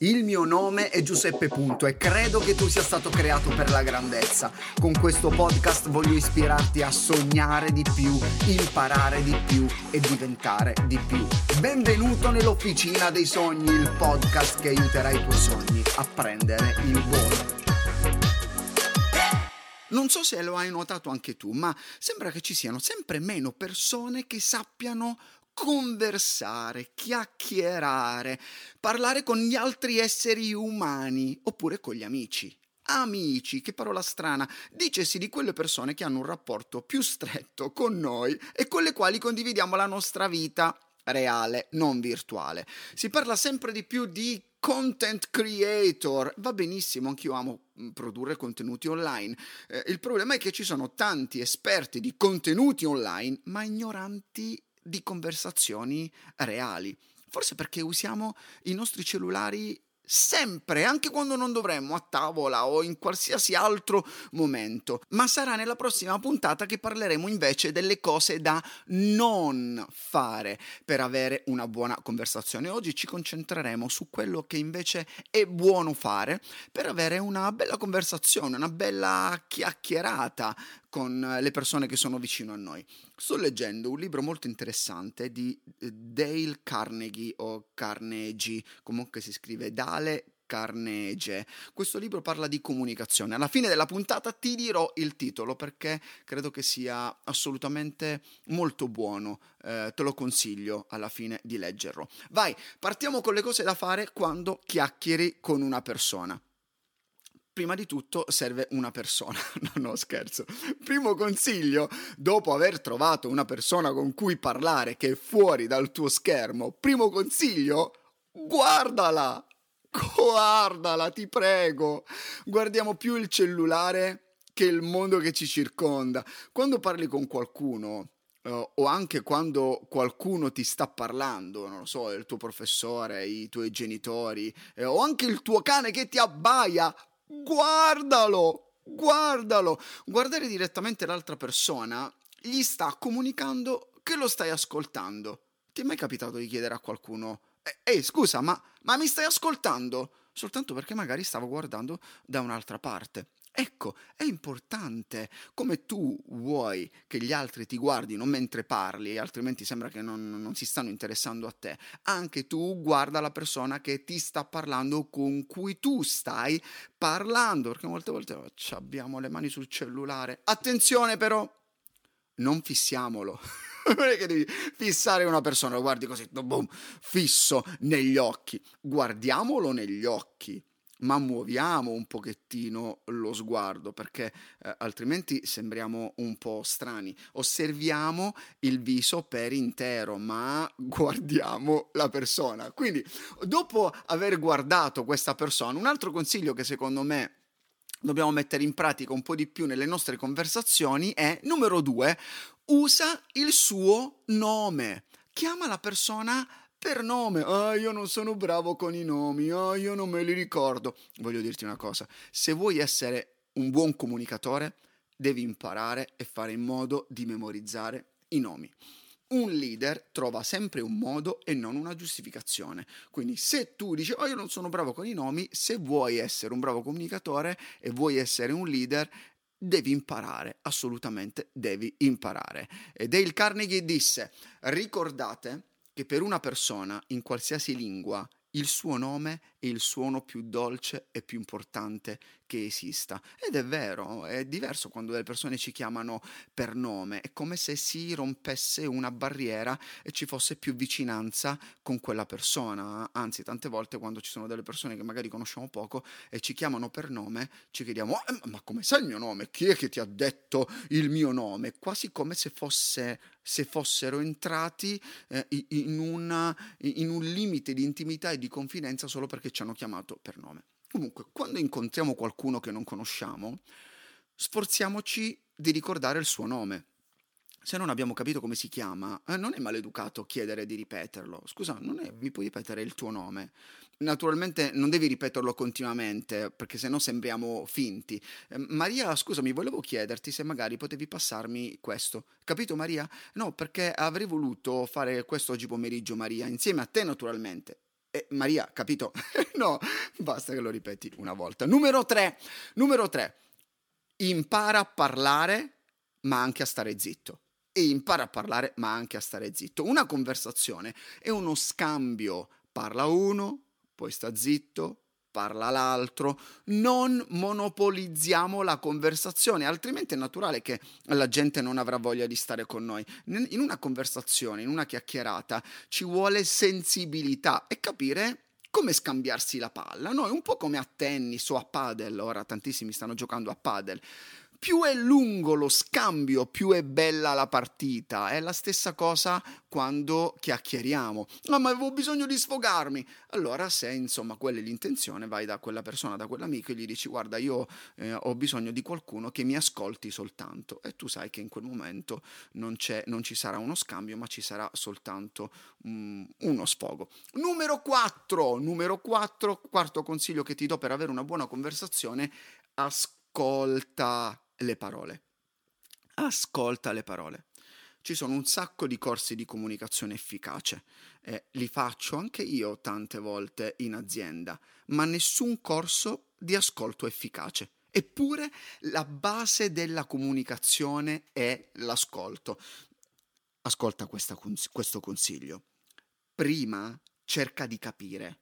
Il mio nome è Giuseppe Punto e credo che tu sia stato creato per la grandezza. Con questo podcast voglio ispirarti a sognare di più, imparare di più e diventare di più. Benvenuto nell'Officina dei Sogni, il podcast che aiuterà i tuoi sogni a prendere il volo. Non so se lo hai notato anche tu, ma sembra che ci siano sempre meno persone che sappiano conversare, chiacchierare, parlare con gli altri esseri umani oppure con gli amici. Amici, che parola strana, dicesi di quelle persone che hanno un rapporto più stretto con noi e con le quali condividiamo la nostra vita reale, non virtuale. Si parla sempre di più di content creator. Va benissimo, anch'io amo mm, produrre contenuti online. Eh, il problema è che ci sono tanti esperti di contenuti online, ma ignoranti di conversazioni reali. Forse perché usiamo i nostri cellulari sempre, anche quando non dovremmo, a tavola o in qualsiasi altro momento. Ma sarà nella prossima puntata che parleremo invece delle cose da non fare per avere una buona conversazione. Oggi ci concentreremo su quello che invece è buono fare per avere una bella conversazione, una bella chiacchierata con le persone che sono vicino a noi. Sto leggendo un libro molto interessante di eh, Dale Carnegie o Carnegie, comunque si scrive Dale Carnegie. Questo libro parla di comunicazione. Alla fine della puntata ti dirò il titolo perché credo che sia assolutamente molto buono. Eh, te lo consiglio alla fine di leggerlo. Vai, partiamo con le cose da fare quando chiacchieri con una persona prima di tutto serve una persona. No, no, scherzo. Primo consiglio, dopo aver trovato una persona con cui parlare che è fuori dal tuo schermo, primo consiglio, guardala. Guardala, ti prego. Guardiamo più il cellulare che il mondo che ci circonda. Quando parli con qualcuno, Uh, o anche quando qualcuno ti sta parlando, non lo so, il tuo professore, i tuoi genitori, eh, o anche il tuo cane che ti abbaia, guardalo, guardalo. Guardare direttamente l'altra persona gli sta comunicando che lo stai ascoltando. Ti è mai capitato di chiedere a qualcuno, ehi scusa, ma, ma mi stai ascoltando? Soltanto perché magari stavo guardando da un'altra parte. Ecco, è importante come tu vuoi che gli altri ti guardino mentre parli, altrimenti sembra che non, non, si stanno interessando a te. Anche tu guarda la persona che ti sta parlando, con cui tu stai parlando, perché molte volte oh, abbiamo le mani sul cellulare. Attenzione però, non fissiamolo. non è che devi fissare una persona, lo guardi così, boom, fisso negli occhi. Guardiamolo negli occhi ma muoviamo un pochettino lo sguardo perché eh, altrimenti sembriamo un po' strani. Osserviamo il viso per intero, ma guardiamo la persona. Quindi, dopo aver guardato questa persona, un altro consiglio che secondo me dobbiamo mettere in pratica un po' di più nelle nostre conversazioni è numero due, usa il suo nome. Chiama la persona per nome. Ah, io non sono bravo con i nomi, ah, io non me li ricordo. Voglio dirti una cosa, se vuoi essere un buon comunicatore, devi imparare e fare in modo di memorizzare i nomi. Un leader trova sempre un modo e non una giustificazione. Quindi se tu dici, oh io non sono bravo con i nomi, se vuoi essere un bravo comunicatore e vuoi essere un leader, devi imparare, assolutamente devi imparare. E Dale Carnegie disse, ricordate che per una persona in qualsiasi lingua il suo nome il suono più dolce e più importante che esista. Ed è vero, è diverso quando le persone ci chiamano per nome, è come se si rompesse una barriera e ci fosse più vicinanza con quella persona. Anzi, tante volte quando ci sono delle persone che magari conosciamo poco e ci chiamano per nome, ci chiediamo, eh, ma come sai il mio nome? Chi è che ti ha detto il mio nome? Quasi come se, fosse, se fossero entrati eh, in, una, in un limite di intimità e di confidenza solo perché ci hanno chiamato per nome. Comunque, quando incontriamo qualcuno che non conosciamo, sforziamoci di ricordare il suo nome. Se non abbiamo capito come si chiama, eh, non è maleducato chiedere di ripeterlo. Scusa, non è, mi puoi ripetere il tuo nome? Naturalmente non devi ripeterlo continuamente, perché sennò sembriamo finti. Eh, Maria, scusami, volevo chiederti se magari potevi passarmi questo. Capito Maria? No, perché avrei voluto fare questo oggi pomeriggio, Maria, insieme a te naturalmente Eh, Maria, capito? no, basta che lo ripeti una volta. Numero tre, numero tre, impara a parlare ma anche a stare zitto. E impara a parlare ma anche a stare zitto. Una conversazione è uno scambio. Parla uno, poi sta zitto, parla l'altro, non monopolizziamo la conversazione, altrimenti è naturale che la gente non avrà voglia di stare con noi. In una conversazione, in una chiacchierata, ci vuole sensibilità e capire come scambiarsi la palla, no? È un po' come a tennis o a padel, ora tantissimi stanno giocando a padel più è lungo lo scambio, più è bella la partita. È la stessa cosa quando chiacchieriamo. No, ma avevo bisogno di sfogarmi. Allora, se insomma quella è l'intenzione, vai da quella persona, da quell'amico e gli dici: Guarda, io eh, ho bisogno di qualcuno che mi ascolti soltanto. E tu sai che in quel momento non, non ci sarà uno scambio, ma ci sarà soltanto um, uno sfogo. Numero 4, numero 4, quarto consiglio che ti do per avere una buona conversazione: ascolta le parole. Ascolta le parole. Ci sono un sacco di corsi di comunicazione efficace, eh, li faccio anche io tante volte in azienda, ma nessun corso di ascolto efficace. Eppure la base della comunicazione è l'ascolto. Ascolta questa, questo consiglio. Prima cerca di capire,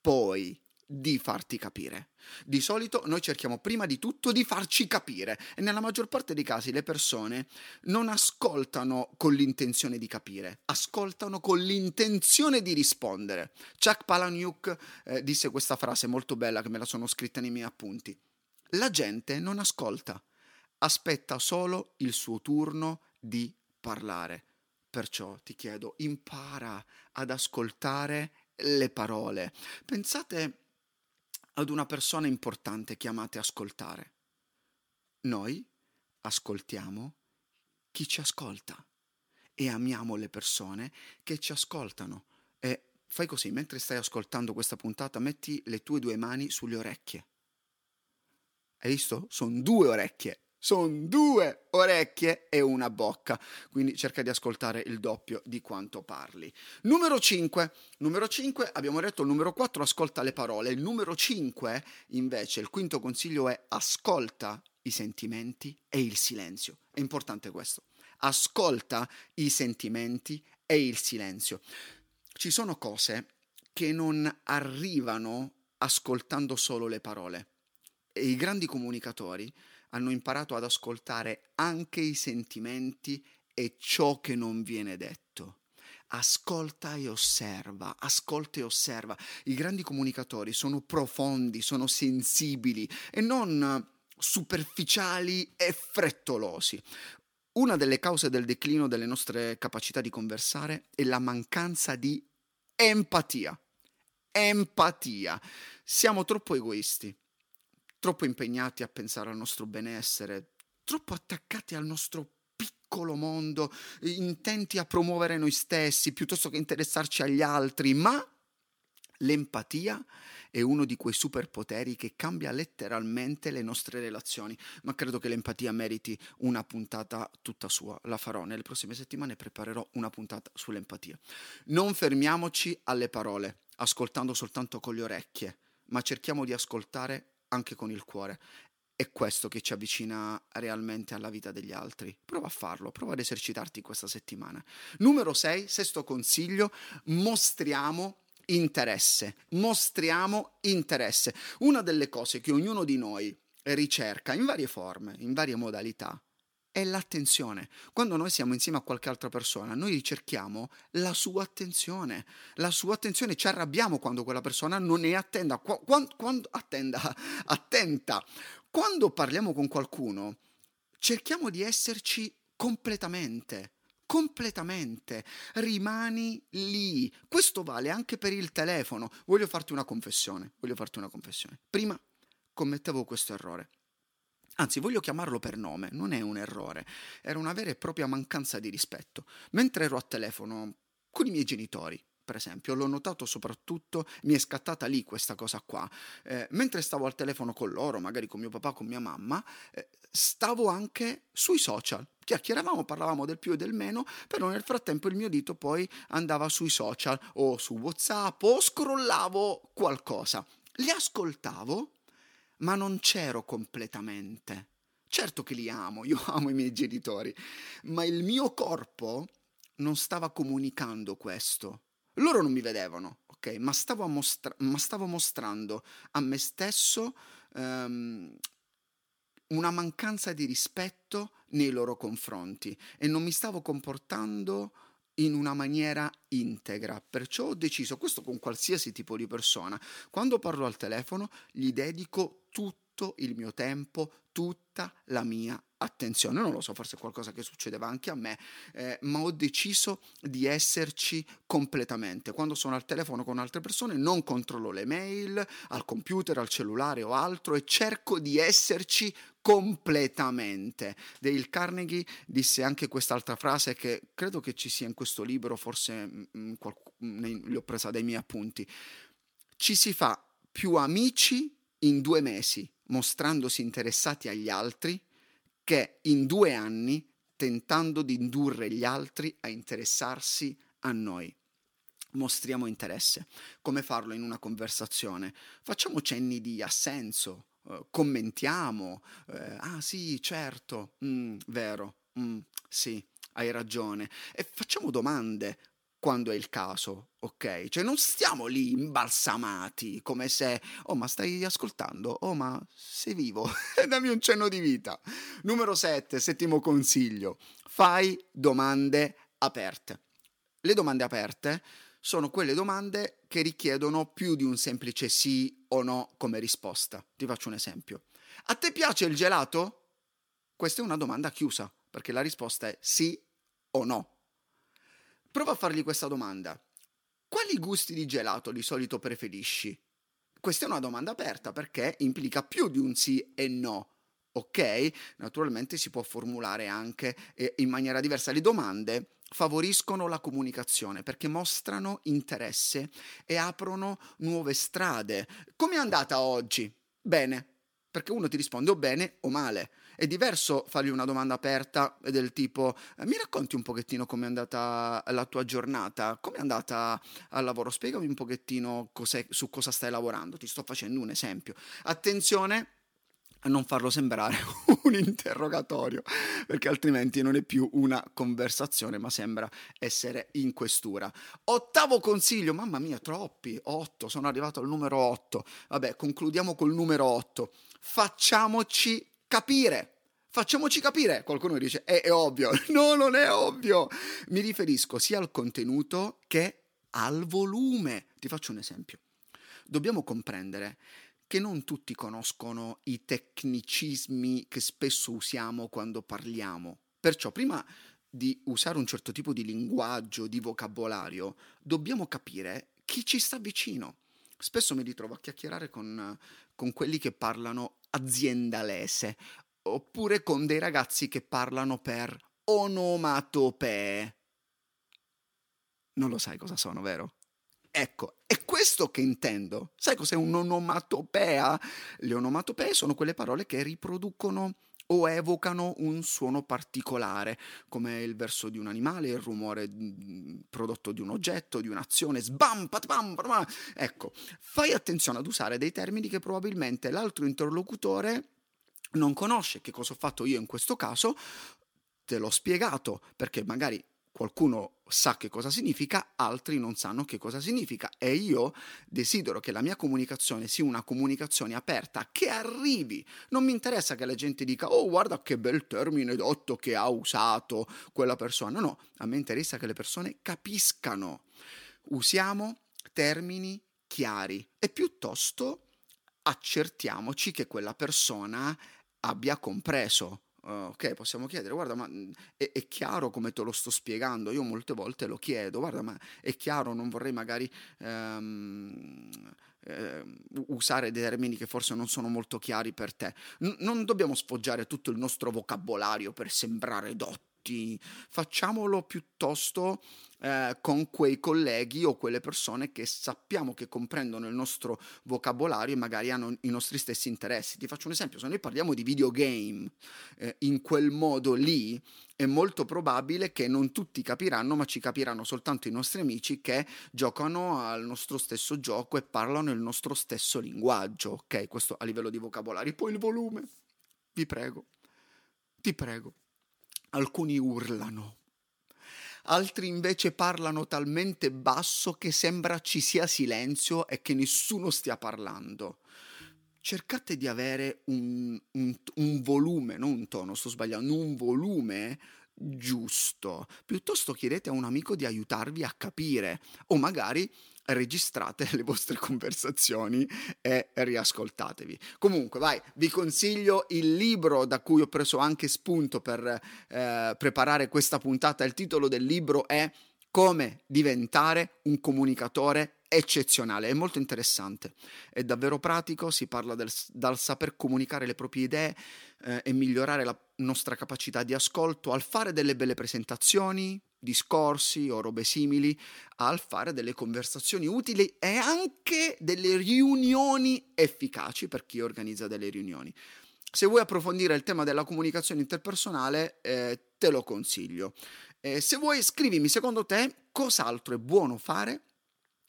poi di farti capire. Di solito noi cerchiamo prima di tutto di farci capire e nella maggior parte dei casi le persone non ascoltano con l'intenzione di capire, ascoltano con l'intenzione di rispondere. Chuck Palahniuk eh, disse questa frase molto bella che me la sono scritta nei miei appunti. La gente non ascolta, aspetta solo il suo turno di parlare. Perciò ti chiedo, impara ad ascoltare le parole. Pensate ad una persona importante chiamate ascoltare. Noi ascoltiamo chi ci ascolta e amiamo le persone che ci ascoltano. E fai così, mentre stai ascoltando questa puntata, metti le tue due mani sulle orecchie. Hai visto? Sono due orecchie sono due orecchie e una bocca, quindi cerca di ascoltare il doppio di quanto parli. Numero 5, numero 5, abbiamo detto il numero 4 ascolta le parole, il numero 5 invece, il quinto consiglio è ascolta i sentimenti e il silenzio. È importante questo. Ascolta i sentimenti e il silenzio. Ci sono cose che non arrivano ascoltando solo le parole. E i grandi comunicatori hanno imparato ad ascoltare anche i sentimenti e ciò che non viene detto. Ascolta e osserva, ascolta e osserva. I grandi comunicatori sono profondi, sono sensibili e non superficiali e frettolosi. Una delle cause del declino delle nostre capacità di conversare è la mancanza di empatia. Empatia. Siamo troppo egoisti troppo impegnati a pensare al nostro benessere, troppo attaccati al nostro piccolo mondo, intenti a promuovere noi stessi piuttosto che interessarci agli altri, ma l'empatia è uno di quei superpoteri che cambia letteralmente le nostre relazioni, ma credo che l'empatia meriti una puntata tutta sua. La farò nelle prossime settimane, preparerò una puntata sull'empatia. Non fermiamoci alle parole, ascoltando soltanto con le orecchie, ma cerchiamo di ascoltare anche con il cuore. È questo che ci avvicina realmente alla vita degli altri. Prova a farlo, prova ad esercitarti questa settimana. Numero 6, sesto consiglio, mostriamo interesse. Mostriamo interesse. Una delle cose che ognuno di noi ricerca in varie forme, in varie modalità, è l'attenzione. Quando noi siamo insieme a qualche altra persona, noi ricerchiamo la sua attenzione. La sua attenzione, ci arrabbiamo quando quella persona non è attenta. Quando, quando, attenda, attenta. Quando parliamo con qualcuno, cerchiamo di esserci completamente completamente, rimani lì. Questo vale anche per il telefono. Voglio farti una confessione, voglio farti una confessione. Prima commettevo questo errore. Anzi, voglio chiamarlo per nome, non è un errore, era una vera e propria mancanza di rispetto. Mentre ero a telefono con i miei genitori, per esempio, l'ho notato soprattutto, mi è scattata lì questa cosa qua. Eh, mentre stavo al telefono con loro, magari con mio papà, con mia mamma, eh, stavo anche sui social. Chiacchieravamo, parlavamo del più e del meno, però nel frattempo il mio dito poi andava sui social o su WhatsApp o scrollavo qualcosa. Li ascoltavo, ma non c'ero completamente. Certo che li amo, io amo i miei genitori, ma il mio corpo non stava comunicando questo. Loro non mi vedevano, ok? Ma stavo, mostra- ma stavo mostrando a me stesso um, una mancanza di rispetto nei loro confronti e non mi stavo comportando in una maniera integra. Perciò ho deciso, questo con qualsiasi tipo di persona, quando parlo al telefono gli dedico tutto il mio tempo, tutta la mia attenzione. Non lo so, forse è qualcosa che succedeva anche a me, eh, ma ho deciso di esserci completamente. Quando sono al telefono con altre persone non controllo le mail, al computer, al cellulare o altro e cerco di esserci completamente. Dale Carnegie disse anche quest'altra frase che credo che ci sia in questo libro, forse mh, mm, qualc- ne, ho presa dai miei appunti. Ci si fa più amici in due mesi mostrandosi interessati agli altri che in due anni tentando di indurre gli altri a interessarsi a noi. Mostriamo interesse. Come farlo in una conversazione? Facciamo cenni di assenso, eh, commentiamo. Eh, ah sì, certo, mm, vero, mm, sì, hai ragione. E facciamo domande quando è il caso, ok? Cioè non stiamo lì imbalsamati come se, oh ma stai ascoltando, oh ma sei vivo, dammi un cenno di vita. Numero 7, settimo consiglio, fai domande aperte. Le domande aperte sono quelle domande che richiedono più di un semplice sì o no come risposta. Ti faccio un esempio. A te piace il gelato? Questa è una domanda chiusa, perché la risposta è sì o no. Prova a fargli questa domanda. Quali gusti di gelato di solito preferisci? Questa è una domanda aperta perché implica più di un sì e no. Ok? Naturalmente si può formulare anche eh, in maniera diversa. Le domande favoriscono la comunicazione perché mostrano interesse e aprono nuove strade. Come è andata oggi? Bene, perché uno ti risponde o bene o male. È diverso fargli una domanda aperta del tipo eh, mi racconti un pochettino com'è andata la tua giornata, com'è andata al lavoro, spiegami un pochettino su cosa stai lavorando, ti sto facendo un esempio. Attenzione a non farlo sembrare un interrogatorio, perché altrimenti non è più una conversazione, ma sembra essere in questura. Ottavo consiglio, mamma mia, troppi, otto, sono arrivato al numero otto. Vabbè, concludiamo col numero otto. Facciamoci capire. Facciamoci capire, qualcuno dice, è, è ovvio, no, non è ovvio. Mi riferisco sia al contenuto che al volume. Ti faccio un esempio. Dobbiamo comprendere che non tutti conoscono i tecnicismi che spesso usiamo quando parliamo. Perciò prima di usare un certo tipo di linguaggio, di vocabolario, dobbiamo capire chi ci sta vicino. Spesso mi ritrovo a chiacchierare con, con quelli che parlano aziendalese oppure con dei ragazzi che parlano per onomatopee. Non lo sai cosa sono, vero? Ecco, è questo che intendo. Sai cos'è un'onomatopea? Le onomatopee sono quelle parole che riproducono o evocano un suono particolare, come il verso di un animale, il rumore mm, prodotto di un oggetto, di un'azione, sbam, patbam, patbam. Ecco, fai attenzione ad usare dei termini che probabilmente l'altro interlocutore non conosce. Che cosa ho fatto io in questo caso? Te l'ho spiegato, perché magari qualcuno sa che cosa significa, altri non sanno che cosa significa e io desidero che la mia comunicazione sia una comunicazione aperta, che arrivi. Non mi interessa che la gente dica "Oh, guarda che bel termine dotto che ha usato quella persona". No, a me interessa che le persone capiscano. Usiamo termini chiari e piuttosto accertiamoci che quella persona abbia compreso Uh, ok, possiamo chiedere, guarda, ma mm, è, è, chiaro come te lo sto spiegando? Io molte volte lo chiedo, guarda, ma è chiaro, non vorrei magari um, eh, usare dei termini che forse non sono molto chiari per te. N- non dobbiamo sfoggiare tutto il nostro vocabolario per sembrare dotti tutti, facciamolo piuttosto eh, con quei colleghi o quelle persone che sappiamo che comprendono il nostro vocabolario e magari hanno i nostri stessi interessi. Ti faccio un esempio, se noi parliamo di videogame eh, in quel modo lì, è molto probabile che non tutti capiranno, ma ci capiranno soltanto i nostri amici che giocano al nostro stesso gioco e parlano il nostro stesso linguaggio, ok? Questo a livello di vocabolario. Poi il volume, vi prego, ti prego. Alcuni urlano, altri invece parlano talmente basso che sembra ci sia silenzio e che nessuno stia parlando. Cercate di avere un, un, un volume, non un tono, sto sbagliando, un volume giusto. Piuttosto chiedete a un amico di aiutarvi a capire o magari registrate le vostre conversazioni e riascoltatevi. Comunque, vai, vi consiglio il libro da cui ho preso anche spunto per eh, preparare questa puntata. Il titolo del libro è Come diventare un comunicatore eccezionale, è molto interessante, è davvero pratico, si parla del, dal saper comunicare le proprie idee eh, e migliorare la nostra capacità di ascolto al fare delle belle presentazioni, discorsi o robe simili, al fare delle conversazioni utili e anche delle riunioni efficaci per chi organizza delle riunioni. Se vuoi approfondire il tema della comunicazione interpersonale, eh, te lo consiglio. Eh, se vuoi, scrivimi secondo te cos'altro è buono fare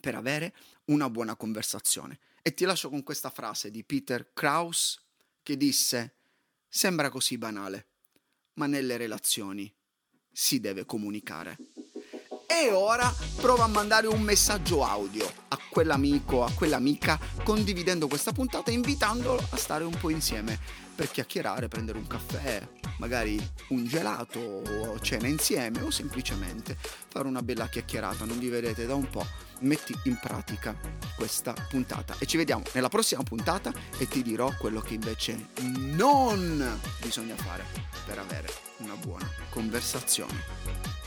per avere una buona conversazione. E ti lascio con questa frase di Peter Krauss che disse, sembra così banale, ma nelle relazioni si deve comunicare. E ora prova a mandare un messaggio audio a quell'amico, a quell'amica, condividendo questa puntata e invitandolo a stare un po' insieme per chiacchierare, prendere un caffè, magari un gelato o cena insieme o semplicemente fare una bella chiacchierata. Non vi vedete da un po'. Metti in pratica questa puntata e ci vediamo nella prossima puntata e ti dirò quello che invece non bisogna fare per avere una buona conversazione.